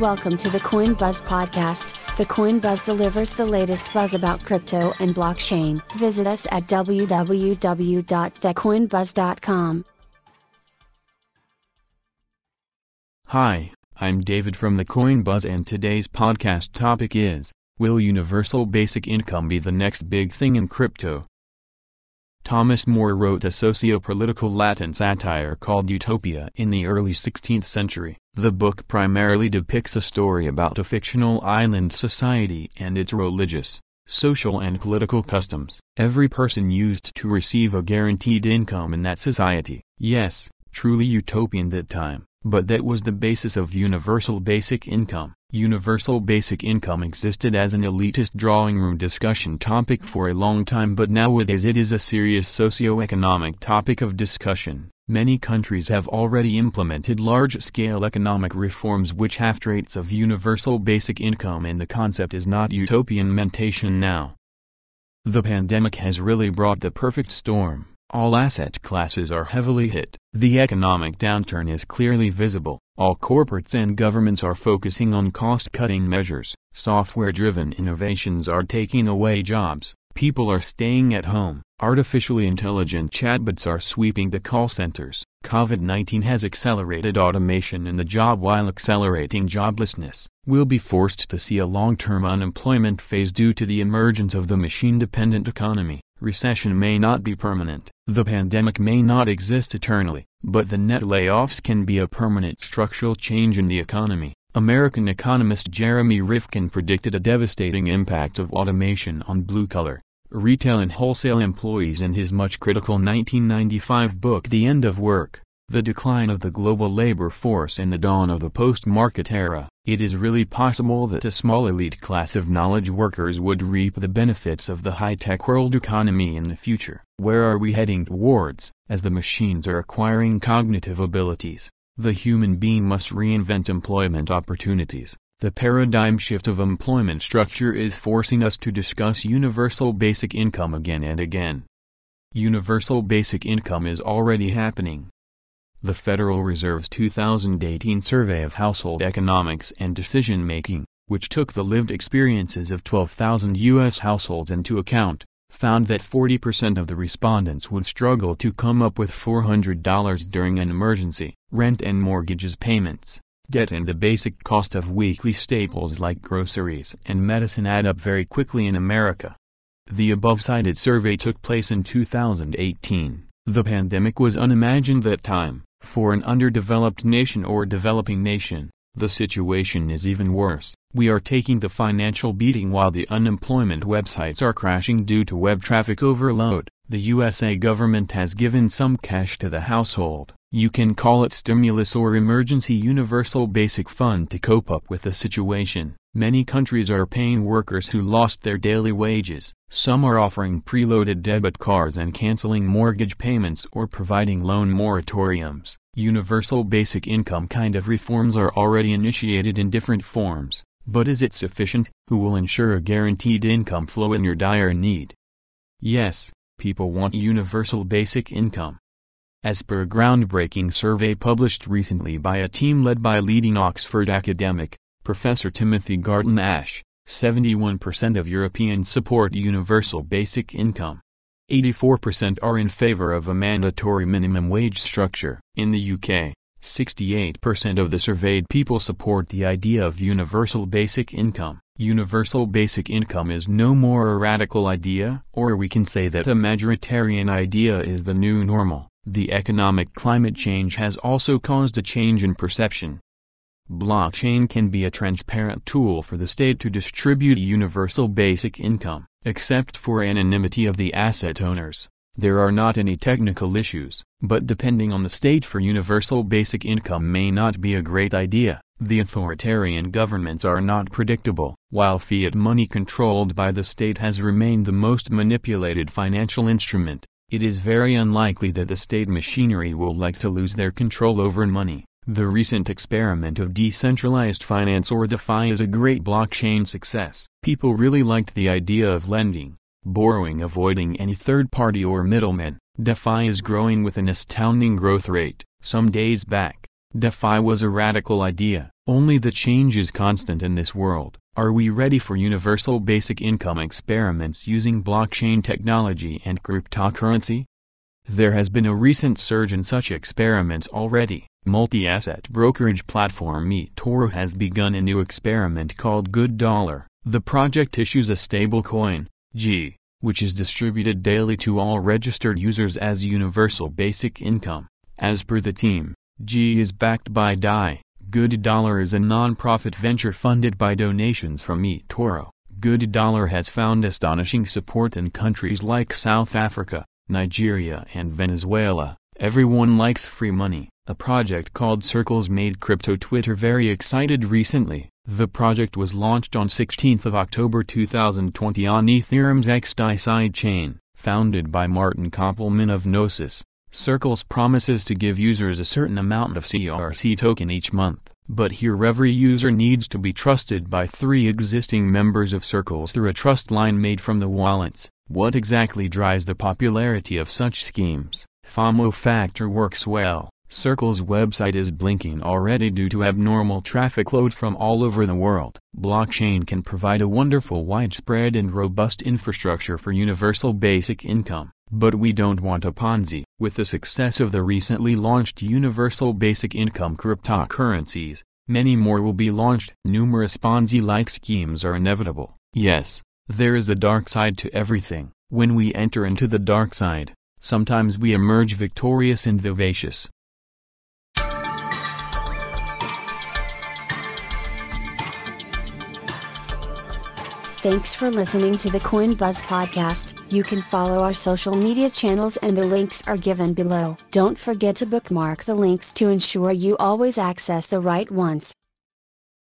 Welcome to the Coin Buzz podcast. The Coin Buzz delivers the latest buzz about crypto and blockchain. Visit us at www.thecoinbuzz.com. Hi, I'm David from the Coin Buzz and today's podcast topic is Will universal basic income be the next big thing in crypto? Thomas More wrote a socio-political Latin satire called Utopia in the early 16th century. The book primarily depicts a story about a fictional island society and its religious, social and political customs. Every person used to receive a guaranteed income in that society. Yes, truly utopian that time. But that was the basis of universal basic income. Universal basic income existed as an elitist drawing room discussion topic for a long time but nowadays it is a serious socio-economic topic of discussion. Many countries have already implemented large-scale economic reforms which have traits of universal basic income and the concept is not utopian mentation now. The pandemic has really brought the perfect storm. All asset classes are heavily hit. The economic downturn is clearly visible. All corporates and governments are focusing on cost-cutting measures. Software-driven innovations are taking away jobs. People are staying at home. Artificially intelligent chatbots are sweeping the call centers. COVID-19 has accelerated automation in the job while accelerating joblessness. We'll be forced to see a long-term unemployment phase due to the emergence of the machine-dependent economy. Recession may not be permanent, the pandemic may not exist eternally, but the net layoffs can be a permanent structural change in the economy. American economist Jeremy Rifkin predicted a devastating impact of automation on blue-collar, retail and wholesale employees in his much critical 1995 book The End of Work, The Decline of the Global Labor Force and the Dawn of the Post-Market Era. It is really possible that a small elite class of knowledge workers would reap the benefits of the high-tech world economy in the future. Where are we heading towards? As the machines are acquiring cognitive abilities, the human being must reinvent employment opportunities. The paradigm shift of employment structure is forcing us to discuss universal basic income again and again. Universal basic income is already happening. The Federal Reserve's 2018 survey of household economics and decision-making, which took the lived experiences of 12,000 U.S. households into account, found that 40% of the respondents would struggle to come up with $400 during an emergency. Rent and mortgages payments, debt and the basic cost of weekly staples like groceries and medicine add up very quickly in America. The above-cited survey took place in 2018. The pandemic was unimagined that time. For an underdeveloped nation or developing nation, the situation is even worse. We are taking the financial beating while the unemployment websites are crashing due to web traffic overload. The USA government has given some cash to the household. You can call it stimulus or emergency universal basic fund to cope up with the situation. Many countries are paying workers who lost their daily wages. Some are offering preloaded debit cards and canceling mortgage payments or providing loan moratoriums. Universal basic income kind of reforms are already initiated in different forms. But is it sufficient? Who will ensure a guaranteed income flow in your dire need? Yes, people want universal basic income. As per a groundbreaking survey published recently by a team led by leading Oxford academic, Professor Timothy Garton Ash, 71% of Europeans support universal basic income. 84% are in favor of a mandatory minimum wage structure. In the UK, 68% of the surveyed people support the idea of universal basic income. Universal basic income is no more a radical idea, or we can say that a majoritarian idea is the new normal. The economic climate change has also caused a change in perception. Blockchain can be a transparent tool for the state to distribute universal basic income, except for anonymity of the asset owners. There are not any technical issues, but depending on the state for universal basic income may not be a great idea. The authoritarian governments are not predictable, while fiat money controlled by the state has remained the most manipulated financial instrument. It is very unlikely that the state machinery will like to lose their control over money. The recent experiment of decentralized finance or DeFi is a great blockchain success. People really liked the idea of lending, borrowing avoiding any third party or middleman. DeFi is growing with an astounding growth rate. Some days back, DeFi was a radical idea, only the change is constant in this world. Are we ready for universal basic income experiments using blockchain technology and cryptocurrency? There has been a recent surge in such experiments already. Multi-asset brokerage platform eToro has begun a new experiment called Good Dollar. The project issues a stablecoin, G, which is distributed daily to all registered users as universal basic income. As per the team, G is backed by DAI. Good Dollar is a non-profit venture funded by donations from eToro. Good Dollar has found astonishing support in countries like South Africa, Nigeria and Venezuela. Everyone likes free money. A project called Circles made crypto Twitter very excited recently. The project was launched on 16th of October 2020 on Ethereum's XDAI sidechain, founded by Martin Köppelmann of Gnosis. Circles promises to give users a certain amount of CRC token each month, but here every user needs to be trusted by three existing members of Circles through a trust line made from the wallets. What exactly drives the popularity of such schemes? FOMO factor works well. Circle's website is blinking already due to abnormal traffic load from all over the world. Blockchain can provide a wonderful widespread and robust infrastructure for universal basic income, but we don't want a Ponzi. With the success of the recently launched universal basic income cryptocurrencies, many more will be launched. Numerous Ponzi-like schemes are inevitable. Yes, there is a dark side to everything. When we enter into the dark side, sometimes we emerge victorious and vivacious. Thanks for listening to the Coin Buzz podcast. You can follow our social media channels and the links are given below. Don't forget to bookmark the links to ensure you always access the right ones.